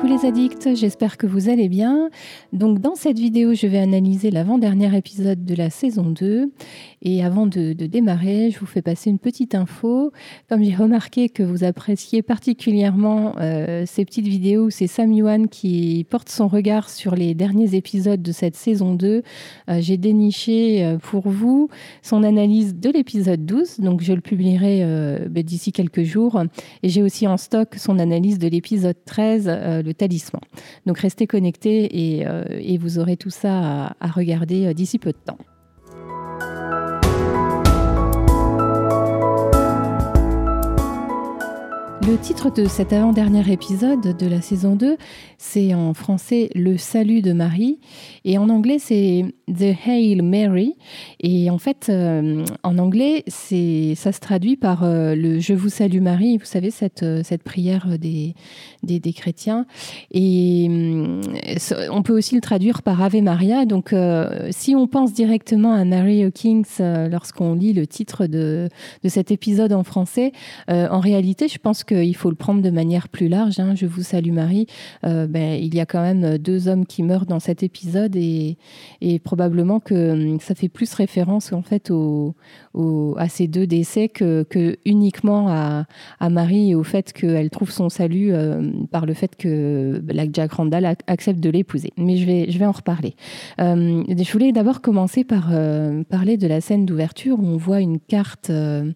Coucou les addicts, j'espère que vous allez bien. Donc dans cette vidéo, je vais analyser l'avant-dernier épisode de la saison 2. Et avant de, démarrer, je vous fais passer une petite info. Comme j'ai remarqué que vous appréciez particulièrement euh, ces petites vidéos c'est Sam Yuan qui porte son regard sur les derniers épisodes de cette saison 2, euh, j'ai déniché euh, pour vous son analyse de l'épisode 12. Donc je le publierai ben, d'ici quelques jours. Et j'ai aussi en stock son analyse de l'épisode 13, talisman. Donc restez connectés et, vous aurez tout ça à regarder d'ici peu de temps. Le titre de cet avant-dernier épisode de la saison 2, c'est en français Le salut de Marie et en anglais c'est The Hail Mary. Et en fait, euh, en anglais, c'est ça se traduit par euh, le Je vous salue Marie, vous savez, cette, euh, cette prière des, des, chrétiens. Et on peut aussi le traduire par Ave Maria. Donc, si on pense directement à Mary Hawkins lorsqu'on lit le titre de, de cet épisode en français, en réalité, je pense qu'il faut le prendre de manière plus large. Hein. Je vous salue Marie. ben, il y a quand même deux hommes qui meurent dans cet épisode et, probablement que hum, ça fait plus référence en fait à ces deux décès que, que uniquement à, Marie et au fait qu'elle trouve son salut euh, par le fait que Jack Randall accepte de l'épouser. Mais je vais, en reparler. Euh, je voulais d'abord commencer par euh, parler de la scène d'ouverture où on voit une carte euh,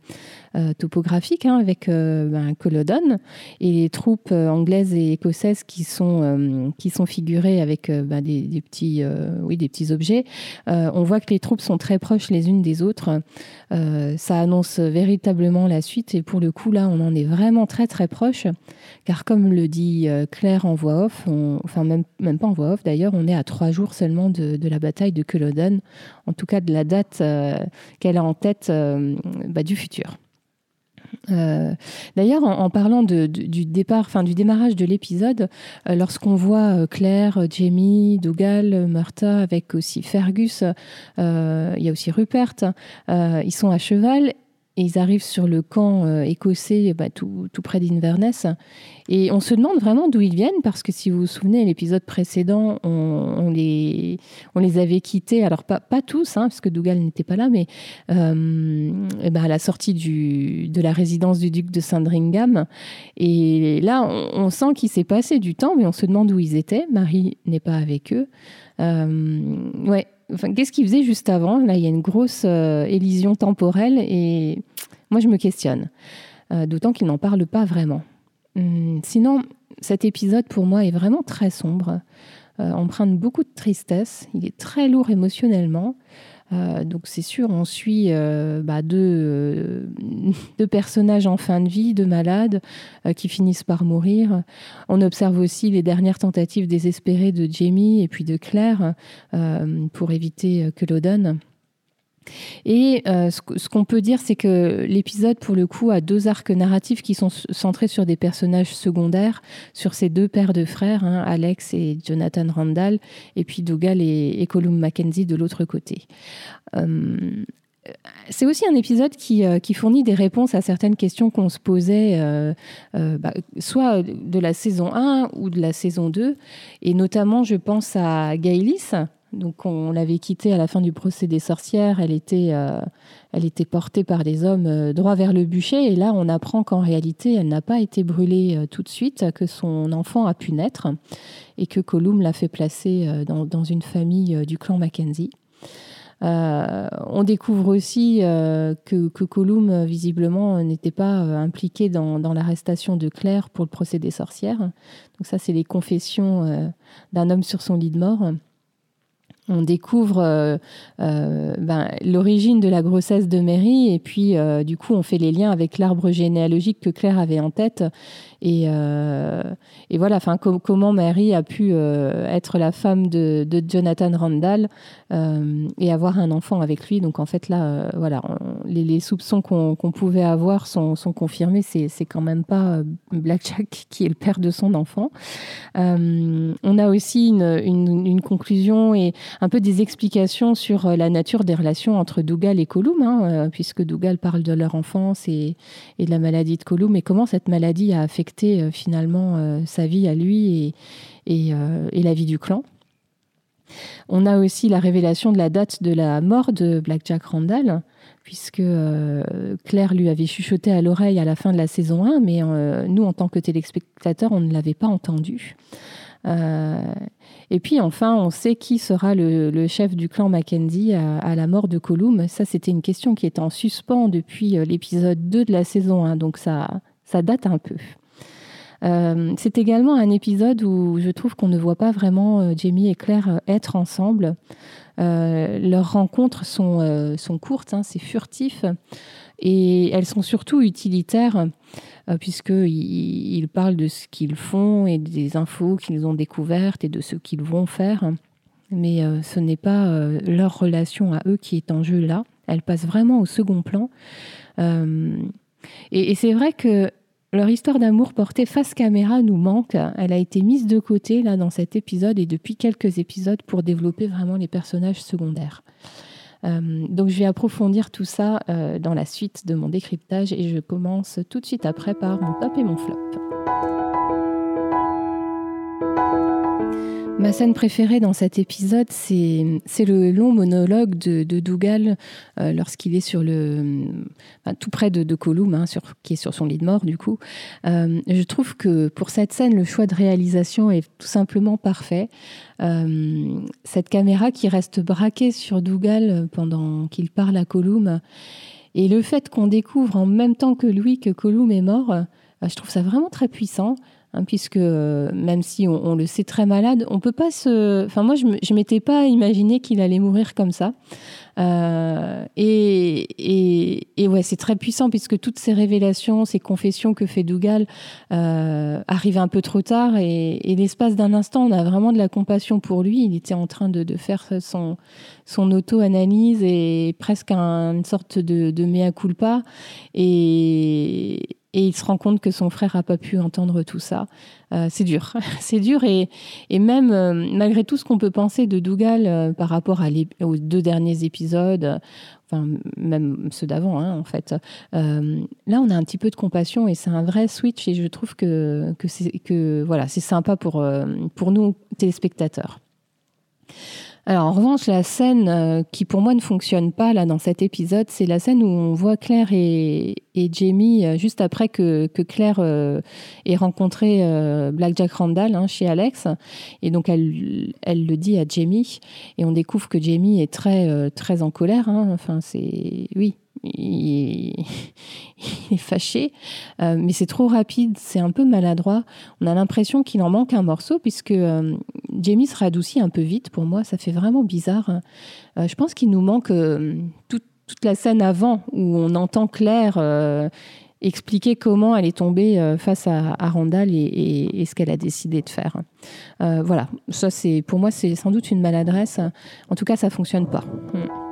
topographique hein, avec euh, ben, Culloden et les troupes euh, anglaises et écossaises qui sont, qui sont figurées avec ben, des, petits, oui, des petits objets. on voit que les troupes sont très proches les unes des autres. ça annonce véritablement la suite et pour le coup là on en est vraiment très très proche car comme le dit Claire en voix off, enfin même, même pas en voix off d'ailleurs, on est à trois jours seulement de, la bataille de Culloden, en tout cas de la date qu'elle a en tête bah, du futur. Euh, d'ailleurs, en, parlant du départ, enfin du démarrage de l'épisode, euh, lorsqu'on voit euh, Claire, Jamie, Dougal, Martha, avec aussi Fergus, il y a aussi Rupert, ils sont à cheval et ils arrivent sur le camp écossais bah, tout, près d'Inverness. Et on se demande vraiment d'où ils viennent, parce que si vous vous souvenez, l'épisode précédent, on, les, avait quittés, alors pas, tous, hein, parce que Dougal n'était pas là, mais euh, bah, à la sortie de la résidence du duc de Sandringham. Et là, on, sent qu'il s'est passé du temps, mais on se demande où ils étaient. Marie n'est pas avec eux. Euh, ouais, qu'est-ce qu'il faisait juste avant? Là, il y a une grosse euh, élision temporelle et moi, je me questionne. Euh, d'autant qu'il n'en parle pas vraiment. Hum, sinon, cet épisode, pour moi, est vraiment très sombre, euh, empreint de beaucoup de tristesse. Il est très lourd émotionnellement. Euh, donc c'est sûr, on suit euh, bah, euh, deux, personnages en fin de vie, deux malades qui finissent par mourir. On observe aussi les dernières tentatives désespérées de Jamie et puis de Claire pour éviter que donne. Et euh, ce, qu'on peut dire, c'est que l'épisode, pour le coup, a deux arcs narratifs qui sont centrés sur des personnages secondaires, sur ces deux pères de frères, hein, Alex et Jonathan Randall, et puis Dougal et, Colum Mackenzie de l'autre côté. Euh, c'est aussi un épisode qui, euh, qui, fournit des réponses à certaines questions qu'on se posait, bah, soit de la saison 1 ou de la saison 2. Et notamment, je pense à Gaëlis, donc on l'avait quittée à la fin du procès des sorcières. Elle était, euh, elle était portée par des hommes euh, droit vers le bûcher. Et là, on apprend qu'en réalité, elle n'a pas été brûlée euh, tout de suite, que son enfant a pu naître et que Colum l'a fait placer dans, une famille du clan Mackenzie. on découvre aussi que, que, Colum, visiblement, n'était pas impliqué dans, dans l'arrestation de Claire pour le procès des sorcières. Donc ça, c'est les confessions d'un homme sur son lit de mort on découvre euh, euh, ben, l'origine de la grossesse de Mary et puis euh, du coup on fait les liens avec l'arbre généalogique que Claire avait en tête et, voilà enfin comment Mary a pu être la femme de, Jonathan Randall et avoir un enfant avec lui. Donc en fait là voilà les, soupçons qu'on pouvait avoir sont, confirmés. C'est quand même pas Blackjack qui est le père de son enfant. On a aussi une conclusion et un peu des explications sur la nature des relations entre Dougal et Colum, hein, puisque Dougal parle de leur enfance et, de la maladie de Colum, et comment cette maladie a affecté finalement sa vie à lui et, et la vie du clan. On a aussi la révélation de la date de la mort de Black Jack Randall, puisque euh, Claire lui avait chuchoté à l'oreille à la fin de la saison 1, mais euh, nous, en tant que téléspectateurs, on ne l'avait pas entendu. Euh, et puis enfin, on sait qui sera le, chef du clan Mackenzie à, la mort de Colum. Ça, c'était une question qui était en suspens depuis l'épisode 2 de la saison 1, donc ça, ça date un peu. C'est également un épisode où je trouve qu'on ne voit pas vraiment Jamie et Claire être ensemble. Euh, leurs rencontres sont, euh, sont courtes, hein, c'est furtif, et elles sont surtout utilitaires, euh, puisqu'ils parlent de ce qu'ils font et des infos qu'ils ont découvertes et de ce qu'ils vont faire. Mais ce n'est pas leur relation à eux qui est en jeu là. Elle passe vraiment au second plan. et c'est vrai que leur histoire d'amour portée face caméra nous manque. Elle a été mise de côté là dans cet épisode et depuis quelques épisodes pour développer vraiment les personnages secondaires. Euh, donc je vais approfondir tout ça euh, dans la suite de mon décryptage et je commence tout de suite après par mon top et mon flop. Ma scène préférée dans cet épisode, c'est le long monologue de, Dougal euh, lorsqu'il est sur le, tout près de, de Colum, hein, qui est sur son lit de mort du coup. Euh, je trouve que pour cette scène, le choix de réalisation est tout simplement parfait. Euh, cette caméra qui reste braquée sur Dougal pendant qu'il parle à Colum, et le fait qu'on découvre en même temps que lui que Colum est mort, je trouve ça vraiment très puissant. Hein, puisque euh, même si on, le sait très malade, on peut pas se. Enfin, moi, je, m'étais pas imaginé qu'il allait mourir comme ça. Euh, et, et, ouais, c'est très puissant puisque toutes ces révélations, ces confessions que fait Dougal euh, arrivent un peu trop tard. Et, l'espace d'un instant, on a vraiment de la compassion pour lui. Il était en train de, de faire son, son auto-analyse et presque une sorte de, de mea culpa. Et, et il se rend compte que son frère n'a pas pu entendre tout ça. Euh, c'est dur, c'est dur et, même euh, malgré tout ce qu'on peut penser de Dougal euh, par rapport aux deux derniers épisodes, enfin même ceux d'avant hein, en fait, là on a un petit peu de compassion et c'est un vrai switch et je trouve que, que voilà c'est sympa pour, pour nous téléspectateurs. Alors en revanche, la scène euh, qui pour moi ne fonctionne pas là dans cet épisode, c'est la scène où on voit Claire et, Jamie euh, juste après que, Claire euh, ait rencontré Black Jack Randall hein, chez Alex, et donc elle, elle le dit à Jamie, et on découvre que Jamie est très très en colère. Hein. Enfin c'est oui, il, est fâché, euh, mais c'est trop rapide, c'est un peu maladroit. On a l'impression qu'il en manque un morceau, puisque euh, Jamie se radoucit un peu vite pour moi, ça fait vraiment bizarre. Euh, je pense qu'il nous manque toute la scène avant, où on entend Claire expliquer comment elle est tombée face à, Randall et, ce qu'elle a décidé de faire. voilà, ça c'est pour moi c'est sans doute une maladresse. En tout cas, ça fonctionne pas. Hmm.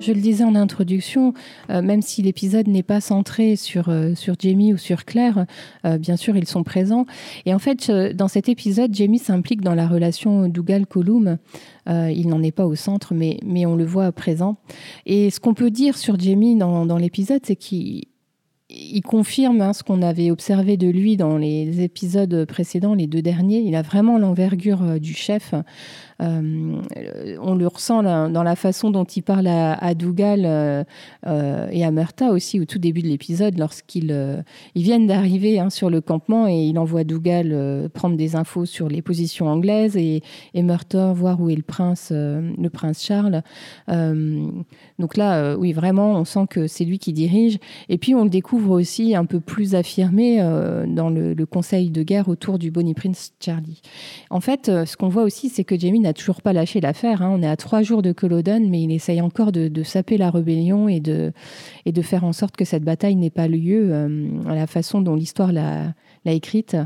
Je le disais en introduction, euh, même si l'épisode n'est pas centré sur, euh, sur Jamie ou sur Claire, euh, bien sûr, ils sont présents. Et en fait, dans cet épisode, Jamie s'implique dans la relation Dougal-Colum. il n'en est pas au centre, mais, mais on le voit à présent. Et ce qu'on peut dire sur Jamie dans, dans l'épisode, c'est qu'il il confirme hein, ce qu'on avait observé de lui dans les épisodes précédents, les deux derniers. Il a vraiment l'envergure du chef. Euh, on le ressent dans la façon dont il parle à, Dougal euh, euh, et à Murta aussi au tout début de l'épisode, lorsqu'ils ils viennent d'arriver hein, sur le campement et il envoie Dougal prendre des infos sur les positions anglaises et, Murta voir où est le prince, le prince Charles. donc là, oui, vraiment, on sent que c'est lui qui dirige. Et puis on le découvre aussi un peu plus affirmé dans le, conseil de guerre autour du Bonnie Prince Charlie. En fait, ce qu'on voit aussi, c'est que Jamie n'a toujours pas lâché l'affaire. Hein. On est à trois jours de Culloden, mais il essaye encore de, saper la rébellion et de, et de faire en sorte que cette bataille n'ait pas lieu euh, à la façon dont l'histoire l'a l'a écrite.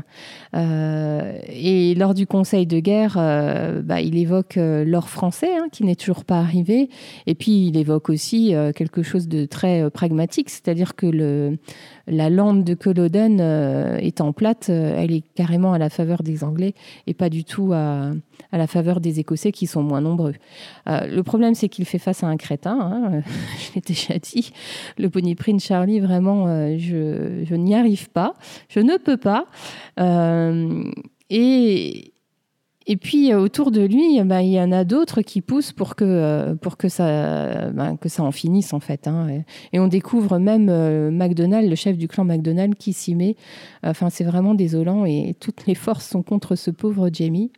Euh, et lors du conseil de guerre, euh, bah, il évoque l'or français, hein, qui n'est toujours pas arrivé. Et puis, il évoque aussi quelque chose de très pragmatique, c'est-à-dire que le, la lande de Culloden étant plate, elle est carrément à la faveur des Anglais et pas du tout à, la faveur des Écossais qui sont moins nombreux. le problème, c'est qu'il fait face à un crétin, hein, je l'ai déjà dit. Le Bonnie Prince Charlie, vraiment, je, je n'y arrive pas, je ne peux pas. et et puis euh, autour de lui, bah, il y en a d'autres qui poussent pour que, euh, pour que, ça, bah, que ça en finisse en fait. Hein. Et, on découvre même McDonald, le chef du clan McDonald, qui s'y met. Enfin, c'est vraiment désolant et toutes les forces sont contre ce pauvre Jamie.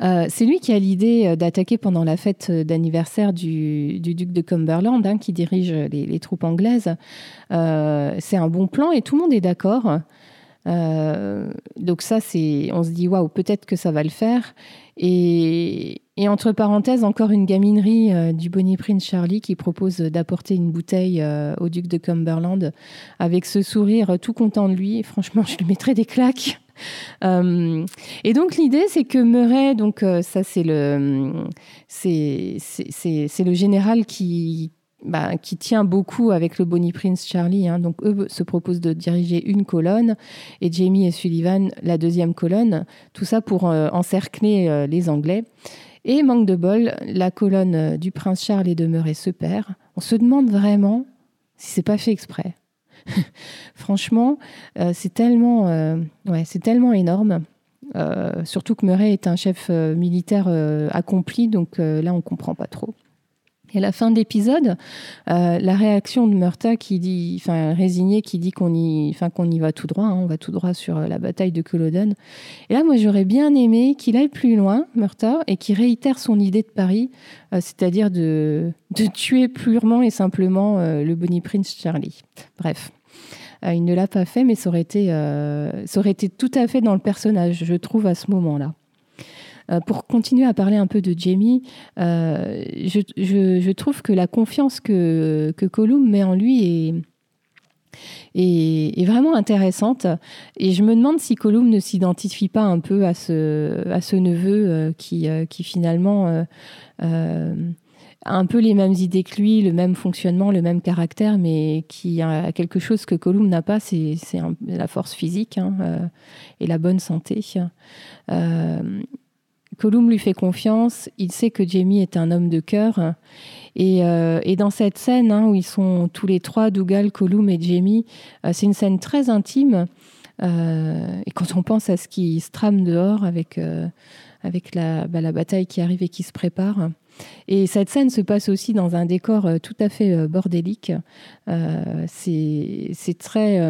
c'est lui qui a l'idée d'attaquer pendant la fête d'anniversaire du, duc de Cumberland, hein, qui dirige les troupes anglaises. c'est un bon plan et tout le monde est d'accord. Euh, donc ça, c'est, on se dit waouh, peut-être que ça va le faire. Et, entre parenthèses, encore une gaminerie euh, du Bonnie Prince Charlie qui propose d'apporter une bouteille euh, au duc de Cumberland avec ce sourire tout content de lui. franchement, je lui mettrais des claques. et donc l'idée, c'est que Murray, donc ça c'est le, c'est, c'est le général qui bah, qui tient beaucoup avec le Bonnie Prince Charlie. Hein. Donc eux se proposent de diriger une colonne et Jamie et Sullivan la deuxième colonne. Tout ça pour euh, encercler euh, les Anglais. Et manque de bol, la colonne euh, du prince Charles est demeurée se perd. On se demande vraiment si c'est pas fait exprès. Franchement, c'est tellement, ouais, c'est tellement énorme. surtout que Murray est un chef militaire accompli, donc là on comprend pas trop. Et à la fin de l'épisode, euh, la réaction de Murta qui dit, enfin résigné, qui dit qu'on y, enfin qu'on y va tout droit, hein, on va tout droit sur euh, la bataille de Culloden. Et là, moi, j'aurais bien aimé qu'il aille plus loin, Murta, et qu'il réitère son idée de Paris, euh, c'est-à-dire de, de tuer purement et simplement le Bonnie Prince Charlie. Bref. il ne l'a pas fait, mais ça aurait, été, ça aurait été tout à fait dans le personnage, je trouve, à ce moment-là. Euh, pour continuer à parler un peu de Jamie, euh, je, trouve que la confiance que, que Colum met en lui est, vraiment intéressante. Et je me demande si Colum ne s'identifie pas un peu à ce, neveu euh, qui, qui finalement a un peu les mêmes idées que lui, le même fonctionnement, le même caractère, mais qui a quelque chose que Colum n'a pas, c'est la force physique hein, et la bonne santé. Colum lui fait confiance, il sait que Jamie est un homme de cœur. Et, euh, dans cette scène hein, où ils sont tous les trois, Dougal, Colum et Jamie, euh, c'est une scène très intime. Euh, et quand on pense à ce qui se trame dehors avec, avec la, bah, la, bataille qui arrive et qui se prépare, et cette scène se passe aussi dans un décor euh, tout à fait euh, bordélique. Euh, c'est très.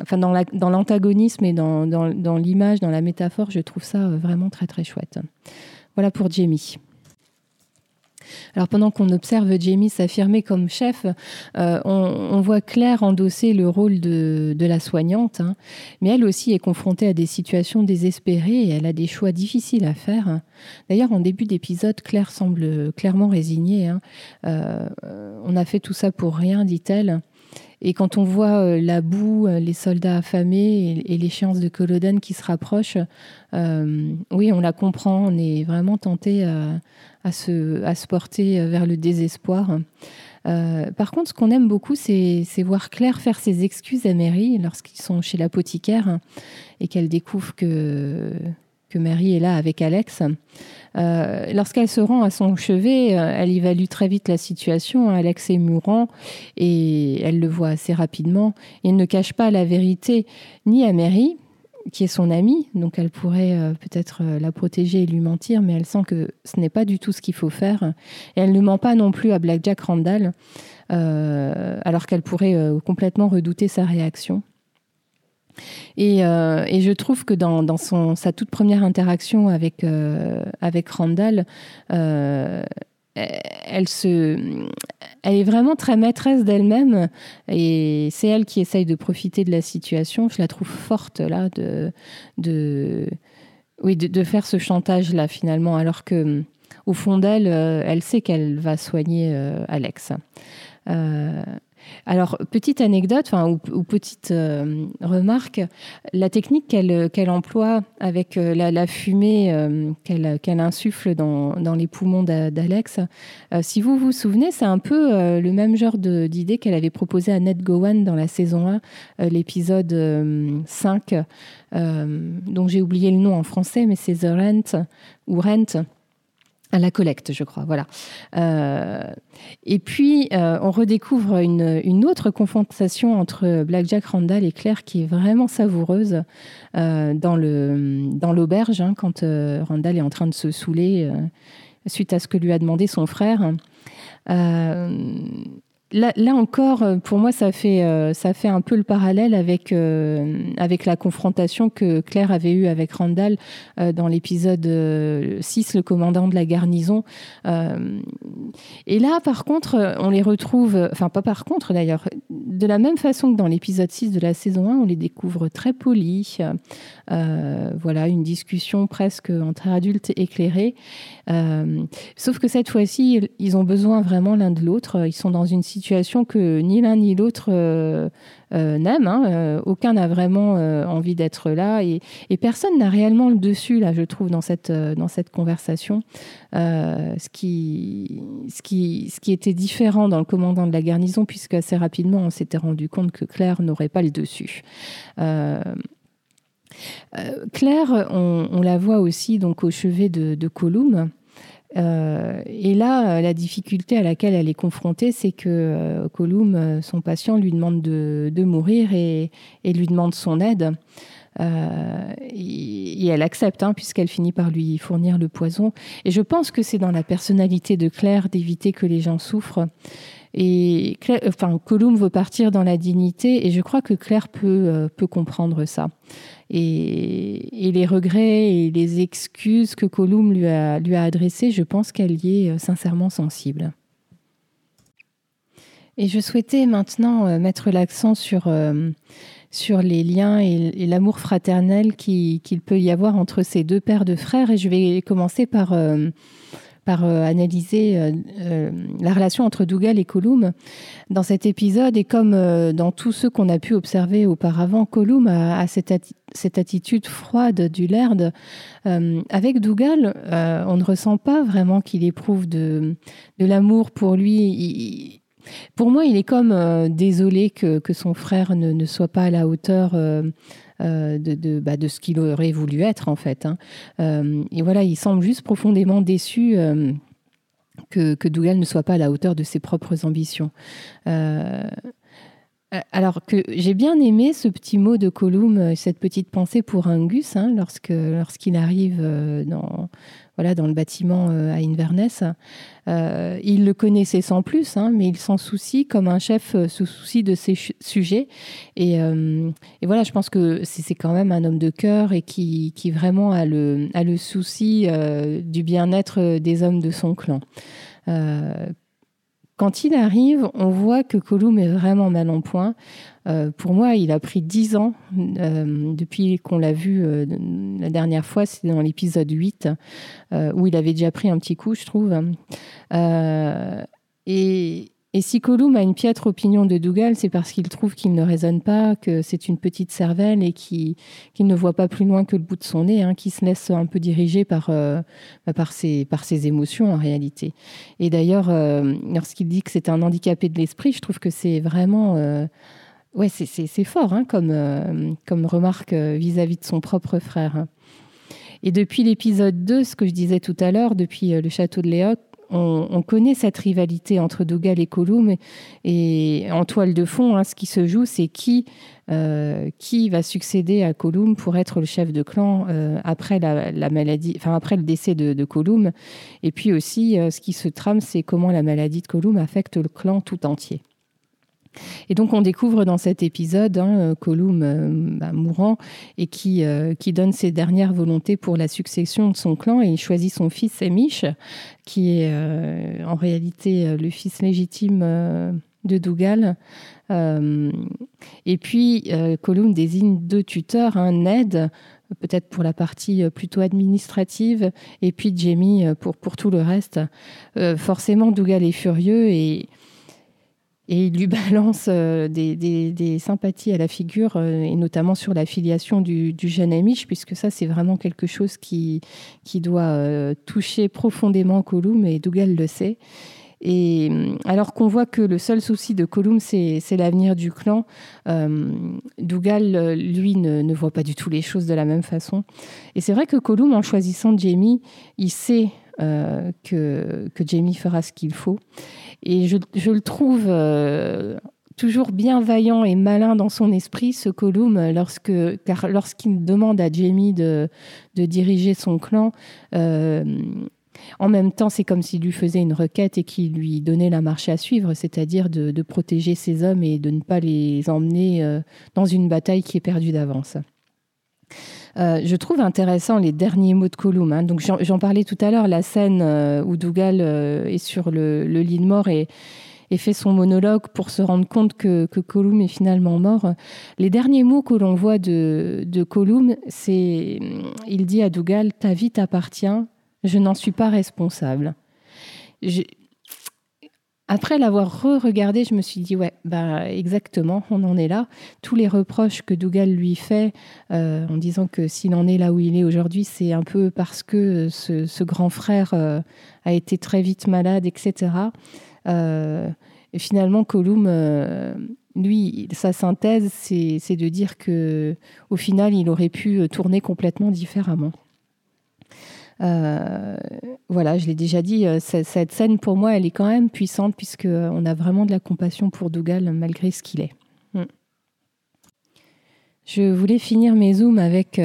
enfin, dans l'antagonisme et dans, dans l'image, dans la métaphore, je trouve ça vraiment très, très chouette. Voilà pour Jamie. Alors pendant qu'on observe Jamie s'affirmer comme chef, euh, on, voit Claire endosser le rôle de, la soignante, hein. mais elle aussi est confrontée à des situations désespérées et elle a des choix difficiles à faire. D'ailleurs, en début d'épisode, Claire semble clairement résignée. Hein. Euh, on a fait tout ça pour rien, dit-elle. Et quand on voit euh, la boue, les soldats affamés et, l'échéance de Culloden qui se rapproche, oui, on la comprend. On est vraiment tenté à, se, porter vers le désespoir. Euh, par contre, ce qu'on aime beaucoup, c'est voir Claire faire ses excuses à Mary lorsqu'ils sont chez l'apothicaire et qu'elle découvre que, que Mary est là avec Alex. Euh, lorsqu'elle se rend à son chevet, euh, elle évalue très vite la situation. Alex est mourant et elle le voit assez rapidement. Il ne cache pas la vérité ni à Mary, qui est son amie, donc elle pourrait euh, peut-être la protéger et lui mentir, mais elle sent que ce n'est pas du tout ce qu'il faut faire. Et elle ne ment pas non plus à Black Jack Randall, alors qu'elle pourrait complètement redouter sa réaction. Et, je trouve que dans, sa toute première interaction avec, avec Randall, elle, se, elle est vraiment très maîtresse d'elle-même et c'est elle qui essaye de profiter de la situation. Je la trouve forte là de, oui, de, faire ce chantage là finalement, alors que au fond d'elle, euh, elle sait qu'elle va soigner euh, Alex. Euh, Alors, petite anecdote ou, petite euh, remarque, la technique qu'elle qu'elle emploie avec euh, la, fumée euh, qu'elle insuffle dans, dans, les poumons d'Alex, si vous vous souvenez, c'est un peu le même genre d'idée qu'elle avait proposé à Ned Gowan dans la saison 1, l'épisode 5, dont j'ai oublié le nom en français, mais c'est The Rent ou Rent la collecte, je crois. Voilà. Euh, et puis, euh, on redécouvre une, autre confrontation entre Blackjack Randall et Claire qui est vraiment savoureuse euh, dans l'auberge, dans hein, quand Randall est en train de se saouler suite à ce que lui a demandé son frère. Là, encore, euh, pour moi, ça fait, euh, ça fait un peu le parallèle avec, euh, avec la confrontation que Claire avait eue avec Randall dans l'épisode 6, le commandant de la garnison. et là, par contre, on les retrouve, enfin pas par contre d'ailleurs, de la même façon que dans l'épisode 6 de la saison 1, on les découvre très polis. voilà, une discussion presque entre adultes éclairés. sauf que cette fois-ci, ils ont besoin vraiment l'un de l'autre. Ils sont dans une situation que ni l'un ni l'autre euh, euh, n'aime. Hein. Euh, aucun n'a vraiment envie d'être là et, personne n'a réellement le dessus, là, je trouve, dans cette, dans cette conversation. ce, qui, ce, qui, ce qui était différent dans le commandant de la garnison, puisque assez rapidement, on s'était rendu compte que Claire n'aurait pas le dessus. Claire, on, la voit aussi donc au chevet de, de Colum. Euh, et là, euh, la difficulté à laquelle elle est confrontée, c'est que euh, Colum, son patient, lui demande de, mourir et, lui demande son aide. et, elle accepte, hein, puisqu'elle finit par lui fournir le poison. Et je pense que c'est dans la personnalité de Claire d'éviter que les gens souffrent. Et enfin, Colum veut partir dans la dignité, et je crois que Claire peut comprendre ça et, les regrets et les excuses que Colum lui a, lui a adressées, je pense qu'elle y est euh, sincèrement sensible. Et je souhaitais maintenant euh, mettre l'accent sur, euh, sur les liens et, l'amour fraternel qu'il peut y avoir entre ces deux pères de frères. Et je vais commencer par par euh, analyser euh, euh, la relation entre Dougal et Colum dans cet épisode. Et comme dans tous ceux qu'on a pu observer auparavant, Colum a, cette, attitude froide du Laird. avec Dougal, on ne ressent pas vraiment qu'il éprouve de, l'amour pour lui. pour moi, il est comme désolé que, son frère ne, soit pas à la hauteur euh, de, bah, de, ce qu'il aurait voulu être en fait. Hein. Euh, et voilà, il semble juste profondément déçu. Euh, que, que, Dougal ne soit pas à la hauteur de ses propres ambitions. alors que j'ai bien aimé ce petit mot de Colum, cette petite pensée pour Angus, hein, lorsqu'il arrive dans, voilà, dans le bâtiment euh, à Inverness. Euh, il le connaissait sans plus, hein, mais il s'en soucie comme un chef euh, se soucie de ses sujets. Et, voilà, je pense que c'est quand même un homme de cœur et qui, qui vraiment a le, a le souci du bien-être des hommes de son clan. Quand il arrive, on voit que Colum est vraiment mal en point. Euh, pour moi, il a pris dix ans euh, depuis qu'on l'a vu euh, la dernière fois, c'était dans l'épisode 8, où il avait déjà pris un petit coup, je trouve. et, et si Colum a une piètre opinion de Dougal, c'est parce qu'il trouve qu'il ne raisonne pas, que c'est une petite cervelle et qu'il ne voit pas plus loin que le bout de son nez, hein, qui se laisse un peu diriger par, euh, par, ses, par ses émotions en réalité. Et d'ailleurs, euh, lorsqu'il dit que c'est un handicapé de l'esprit, je trouve que c'est vraiment... Euh, ouais, c'est fort hein, comme, comme remarque vis-à-vis de son propre frère. Hein. Et depuis l'épisode 2, ce que je disais tout à l'heure, depuis le château de Léoc, on, connaît cette rivalité entre Dougal et Colum. Et, en toile de fond, hein, ce qui se joue, c'est qui, euh, qui va succéder à Colum pour être le chef de clan euh, après, la, maladie, enfin, après le décès de, de Colum. Et puis aussi, euh, ce qui se trame, c'est comment la maladie de Colum affecte le clan tout entier. Et donc on découvre dans cet épisode hein, euh, Colum euh, bah, mourant et qui, euh, qui donne ses dernières volontés pour la succession de son clan et il choisit son fils Emish, qui est en réalité le fils légitime de Dougal. et puis Colum désigne deux tuteurs, un Ned peut-être pour la partie plutôt administrative, et puis Jamie pour, pour tout le reste. forcément, Dougal est furieux et et il lui balance des, sympathies à la figure, et notamment sur la filiation du, jeune Amish, puisque ça, c'est vraiment quelque chose qui, qui doit toucher profondément Colum, et Dougal le sait. Et euh, alors qu'on voit que le seul souci de Colum, c'est l'avenir du clan, euh, Dougal, lui, ne, voit pas du tout les choses de la même façon. Et c'est vrai que Colum, en choisissant Jamie, il sait euh, que, que Jamie fera ce qu'il faut. Et je, le trouve toujours bien vaillant et malin dans son esprit, ce Colum, lorsque, car lorsqu'il demande à Jamie de, de diriger son clan, en même temps, c'est comme s'il lui faisait une requête et qu'il lui donnait la marche à suivre, c'est-à-dire de, protéger ses hommes et de ne pas les emmener euh, dans une bataille qui est perdue d'avance. Euh, je trouve intéressant les derniers mots de Colum. Hein. Donc j'en parlais tout à l'heure, la scène euh, où Dougal est sur le, lit de mort et, fait son monologue pour se rendre compte que, que Colum est finalement mort. Les derniers mots que l'on voit de, de Colum, c'est il dit à Dougal Ta vie t'appartient, je n'en suis pas responsable. Après l'avoir re-regardé, je me suis dit, ouais, bah, exactement, on en est là. Tous les reproches que Dougal lui fait euh, en disant que s'il en est là où il est aujourd'hui, c'est un peu parce que ce, grand frère euh, a été très vite malade, etc. Euh, et finalement, Colum, lui, sa synthèse, c'est de dire que au final, il aurait pu tourner complètement différemment. Euh, voilà, je l'ai déjà dit, euh, cette scène pour moi, elle est quand même puissante puisqu'on euh, a vraiment de la compassion pour Dougal malgré ce qu'il est. Mm. Je voulais finir mes zooms avec,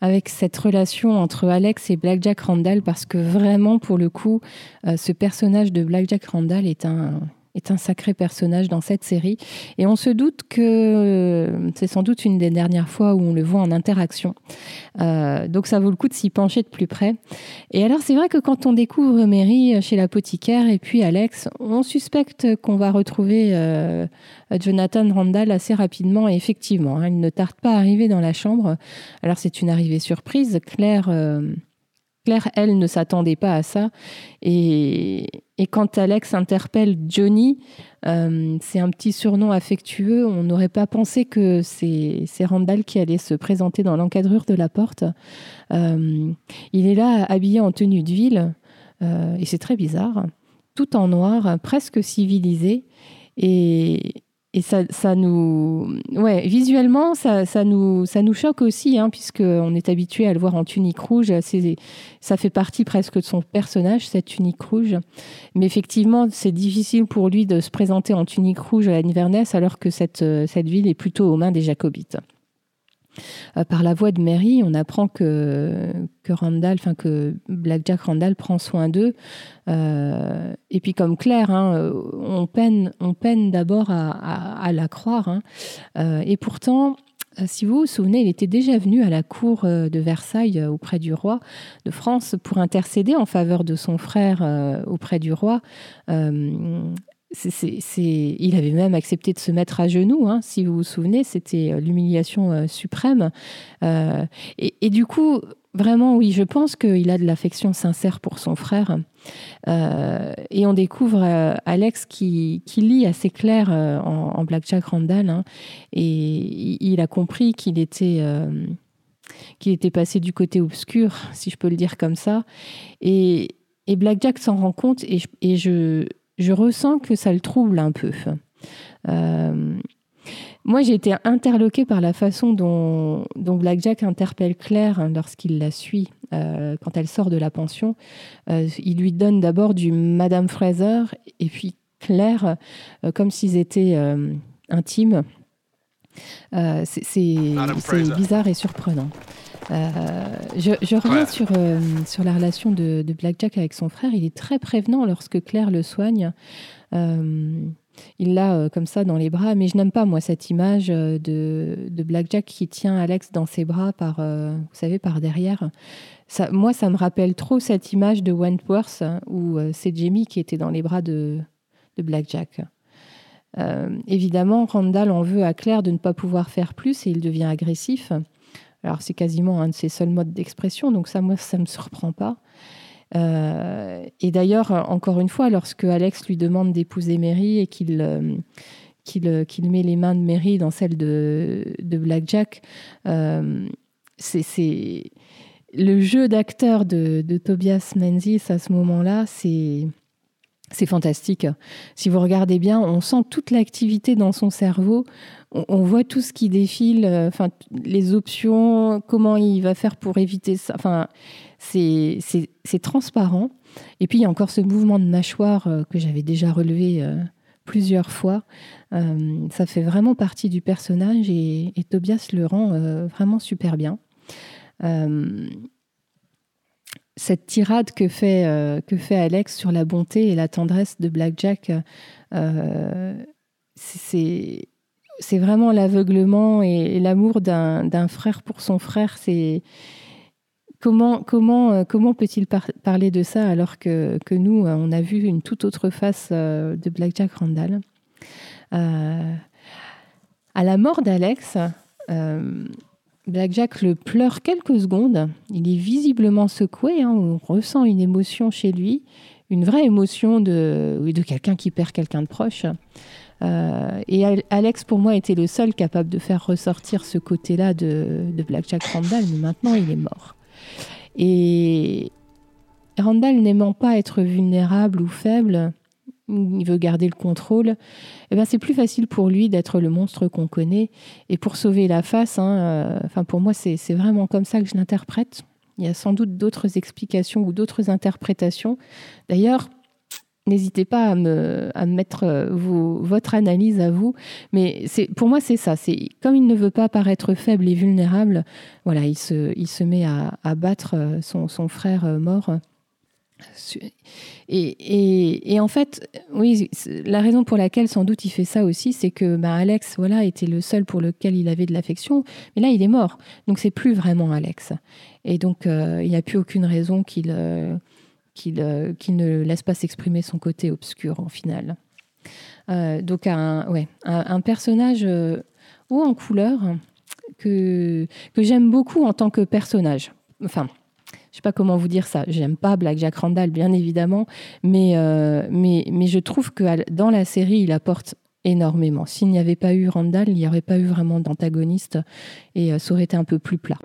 avec cette relation entre Alex et Blackjack Randall parce que vraiment, pour le coup, ce personnage de Blackjack Randall est un, est un sacré personnage dans cette série. Et on se doute que euh, c'est sans doute une des dernières fois où on le voit en interaction. Euh, donc ça vaut le coup de s'y pencher de plus près. Et alors c'est vrai que quand on découvre Mary chez l'apothicaire et puis Alex, on suspecte qu'on va retrouver euh, Jonathan Randall assez rapidement. Et effectivement, hein, il ne tarde pas à arriver dans la chambre. Alors c'est une arrivée surprise. Claire... Claire, elle, ne s'attendait pas à ça. Et, quand Alex interpelle Johnny, euh, c'est un petit surnom affectueux. On n'aurait pas pensé que c'est Randall qui allait se présenter dans l'encadrure de la porte. Euh, il est là, habillé en tenue de ville, euh, et c'est très bizarre, tout en noir, presque civilisé. Et, et ça, ça, nous, ouais, visuellement, ça, ça, nous, ça nous choque aussi, hein, puisqu'on est habitué à le voir en tunique rouge. Ça fait partie presque de son personnage, cette tunique rouge. Mais effectivement, c'est difficile pour lui de se présenter en tunique rouge à Inverness, alors que cette, cette ville est plutôt aux mains des Jacobites. Euh, par la voix de Mary, on apprend que, que Randall, enfin que Blackjack Randall prend soin d'eux. Euh, et puis comme Claire, hein, on peine, on peine d'abord à, la croire. Hein. Euh, et pourtant, si vous vous souvenez, il était déjà venu à la cour de Versailles auprès du roi de France pour intercéder en faveur de son frère auprès du roi il avait même accepté de se mettre à genoux, hein, si vous vous souvenez, c'était euh, l'humiliation euh, suprême. Euh, et, du coup, vraiment, oui, je pense qu'il a de l'affection sincère pour son frère. et on découvre Alex qui, lit assez clair en, Blackjack Randall, hein, et il a compris qu'il était qu'il était passé du côté obscur, si je peux le dire comme ça. Et, et Blackjack s'en rend compte, et je, je ressens que ça le trouble un peu. Euh, moi, j'ai été interloquée par la façon dont, dont Blackjack interpelle Claire lorsqu'il la suit euh, quand elle sort de la pension. Euh, il lui donne d'abord du Madame Fraser et puis Claire, comme s'ils étaient intimes. c'est bizarre et surprenant. Je, reviens sur, sur la relation de, de, Blackjack avec son frère. Il est très prévenant lorsque Claire le soigne. Euh, il l'a euh, comme ça dans les bras, mais je n'aime pas moi cette image de, de Blackjack qui tient Alex dans ses bras par, vous savez, par derrière. Ça, moi, ça me rappelle trop cette image de Wentworth où c'est Jamie qui était dans les bras de, de Blackjack. évidemment, Randall en veut à Claire de ne pas pouvoir faire plus et il devient agressif. Alors c'est quasiment un de ses seuls modes d'expression, donc ça, moi, ça ne me surprend pas. et d'ailleurs, encore une fois, lorsque Alex lui demande d'épouser Mary et qu'il qu'il met les mains de Mary dans celles de, de Blackjack, c'est le jeu d'acteur de, de, Tobias Menzies à ce moment-là, c'est c'est fantastique. Si vous regardez bien, on sent toute l'activité dans son cerveau. On, voit tout ce qui défile, euh, enfin les options, comment il va faire pour éviter ça. Enfin, c'est transparent. Et puis il y a encore ce mouvement de mâchoire euh, que j'avais déjà relevé euh, plusieurs fois. ça fait vraiment partie du personnage et, et Tobias le rend vraiment super bien cette tirade que fait, euh, que fait Alex sur la bonté et la tendresse de Blackjack, euh, c'est c'est vraiment l'aveuglement et, l'amour d'un frère pour son frère. C'est comment comment euh, comment peut-il parler de ça alors que, que, nous on a vu une toute autre face de Blackjack Randall? à la mort d'Alex. Blackjack le pleure quelques secondes. Il est visiblement secoué. Hein. On ressent une émotion chez lui, une vraie émotion de, quelqu'un qui perd quelqu'un de proche. Euh, et Alex, pour moi, était le seul capable de faire ressortir ce côté-là de, de Blackjack Randall, mais maintenant il est mort. Et Randall n'aimant pas être vulnérable ou faible, il veut garder le contrôle, eh ben c'est plus facile pour lui d'être le monstre qu'on connaît. Et pour sauver la face, hein, euh, pour moi, c'est vraiment comme ça que je l'interprète. Il y a sans doute d'autres explications ou d'autres interprétations. D'ailleurs, n'hésitez pas à me, mettre euh, votre analyse à vous. Mais pour moi, c'est ça. Comme il ne veut pas paraître faible et vulnérable, voilà, il se, met à, battre euh, son frère mort. Et, en fait, oui, la raison pour laquelle sans doute il fait ça aussi, c'est que bah, Alex, voilà, était le seul pour lequel il avait de l'affection, mais là il est mort, donc c'est plus vraiment Alex. Et donc euh, il n'y a plus aucune raison qu'il euh, euh, qu'il ne laisse pas s'exprimer son côté obscur en final. donc un, ouais, un, personnage haut en couleur que, que j'aime beaucoup en tant que personnage. Enfin, je sais pas comment vous dire ça. J'aime pas Black Jack Randall, bien évidemment, mais, euh, mais je trouve que dans la série, il apporte énormément. S'il n'y avait pas eu Randall, il n'y aurait pas eu vraiment d'antagoniste et euh, ça aurait été un peu plus plat.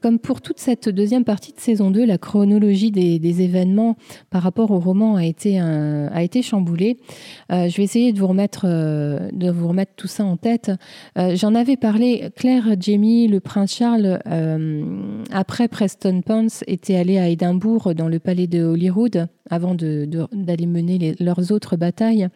Comme pour toute cette deuxième partie de saison 2, la chronologie des, événements par rapport au roman a été, a été chamboulée. Euh, je vais essayer de vous remettre, euh, de vous remettre tout ça en tête. Euh, j'en avais parlé, Claire, Jamie, le prince Charles, après Preston Pons, étaient allés à Édimbourg dans le palais de Holyrood avant d'aller mener leurs autres batailles.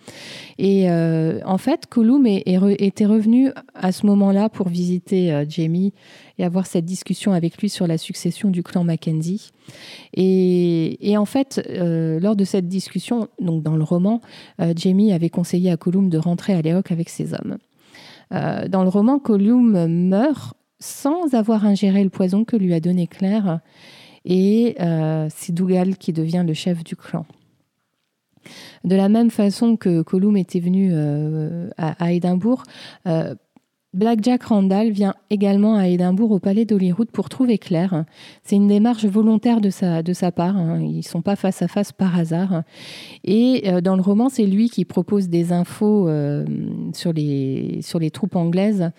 Et en fait, Colum était revenu à ce moment-là pour visiter Jamie et avoir cette discussion avec lui sur la succession du clan Mackenzie. Et, en fait, euh, lors de cette discussion, donc dans le roman, euh, Jamie avait conseillé à Colum de rentrer à Léoc avec ses hommes. Euh, dans le roman, Colum meurt sans avoir ingéré le poison que lui a donné Claire, et c'est Dougal qui devient le chef du clan. De la même façon que Colum était venu à, Édimbourg, Black Jack Randall vient également à Édimbourg au palais d'Holyrood pour trouver Claire. C'est une démarche volontaire de sa, part. Hein. Ils ne sont pas face à face par hasard. Et euh, dans le roman, c'est lui qui propose des infos euh, sur, les, sur les troupes anglaises,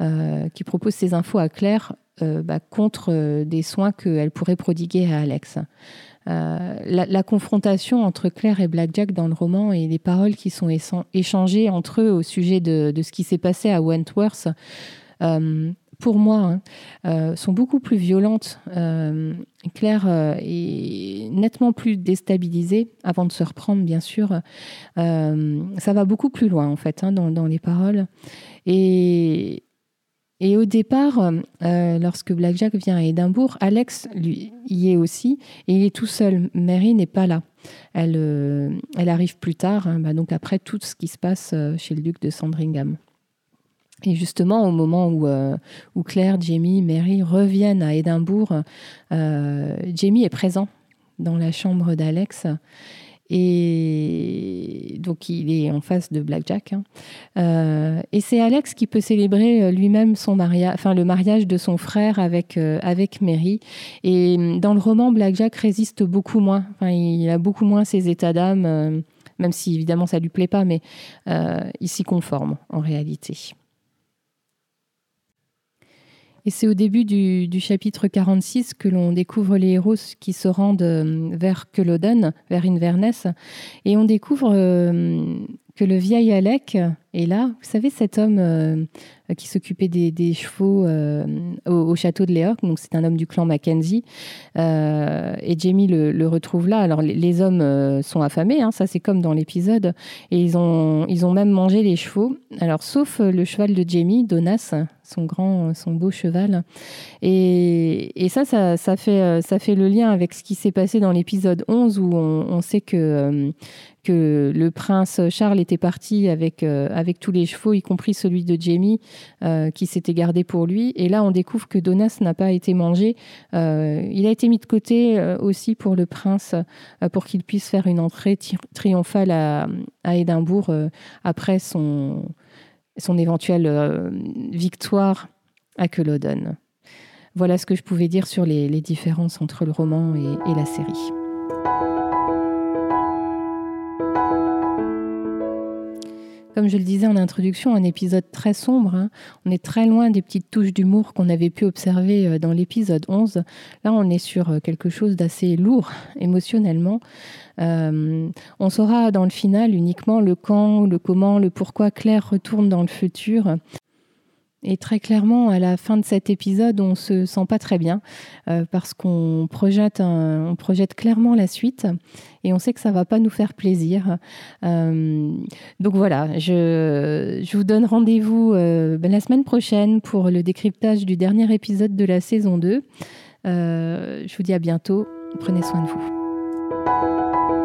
euh, qui propose ces infos à Claire bah, contre des soins qu'elle pourrait prodiguer à Alex. Euh, la, confrontation entre Claire et Blackjack dans le roman et les paroles qui sont échangées entre eux au sujet de, ce qui s'est passé à Wentworth, euh, pour moi, hein, euh, sont beaucoup plus violentes. Claire est nettement plus déstabilisée avant de se reprendre, bien sûr. ça va beaucoup plus loin, en fait, hein, dans, dans, les paroles. Et, et au départ, euh, lorsque Blackjack vient à Édimbourg, Alex lui y est aussi et il est tout seul. Mary n'est pas là. Elle, euh, elle arrive plus tard, hein, bah donc après tout ce qui se passe euh, chez le duc de Sandringham. Et justement, au moment où, où Claire, Jamie, Mary reviennent à Édimbourg, Jamie est présent dans la chambre d'Alex Et donc, il est en face de Blackjack. Hein. Euh, et c'est Alex qui peut célébrer euh, lui-même son mariage, enfin, le mariage de son frère avec, euh, avec Mary. Et dans le roman, Blackjack résiste beaucoup moins. Enfin, il a beaucoup moins ses états d'âme, même si évidemment ça lui plaît pas, mais il s'y conforme en réalité. Et c'est au début du, chapitre 46 que l'on découvre les héros qui se rendent euh, vers Culloden, vers Inverness, et on découvre euh, que le vieil Alec est là. Vous savez, cet homme euh, qui s'occupait des, chevaux au, château de Léoc, donc c'est un homme du clan Mackenzie, et Jamie le, retrouve là. Alors les, hommes sont affamés, hein, ça c'est comme dans l'épisode, et ils ont, ils ont même mangé les chevaux. Alors sauf le cheval de Jamie, Donas, son grand, son beau cheval. Et, ça, ça, fait, euh, ça fait le lien avec ce qui s'est passé dans l'épisode 11 où on, sait que, euh, que le prince Charles était parti avec, euh, avec tous les chevaux, y compris celui de Jamie, qui s'était gardé pour lui. Et là, on découvre que Donas n'a pas été mangé. il a été mis de côté aussi pour le prince, pour qu'il puisse faire une entrée triomphale à, à Édimbourg après son son éventuelle euh, victoire à Culloden. Voilà ce que je pouvais dire sur les, différences entre le roman et, la série. Comme je le disais en introduction, un épisode très sombre. Hein. On est très loin des petites touches d'humour qu'on avait pu observer euh, dans l'épisode 11. Là, on est sur euh, quelque chose d'assez lourd émotionnellement. Euh, on saura dans le final uniquement le quand, le comment, le pourquoi Claire retourne dans le futur. Et très clairement, à la fin de cet épisode, on se sent pas très bien euh, parce qu'on projette, on projette clairement la suite et on sait que ça va pas nous faire plaisir. Euh, donc voilà, je, je vous donne rendez-vous ben, la semaine prochaine pour le décryptage du dernier épisode de la saison 2. je vous dis à bientôt. Prenez soin de vous.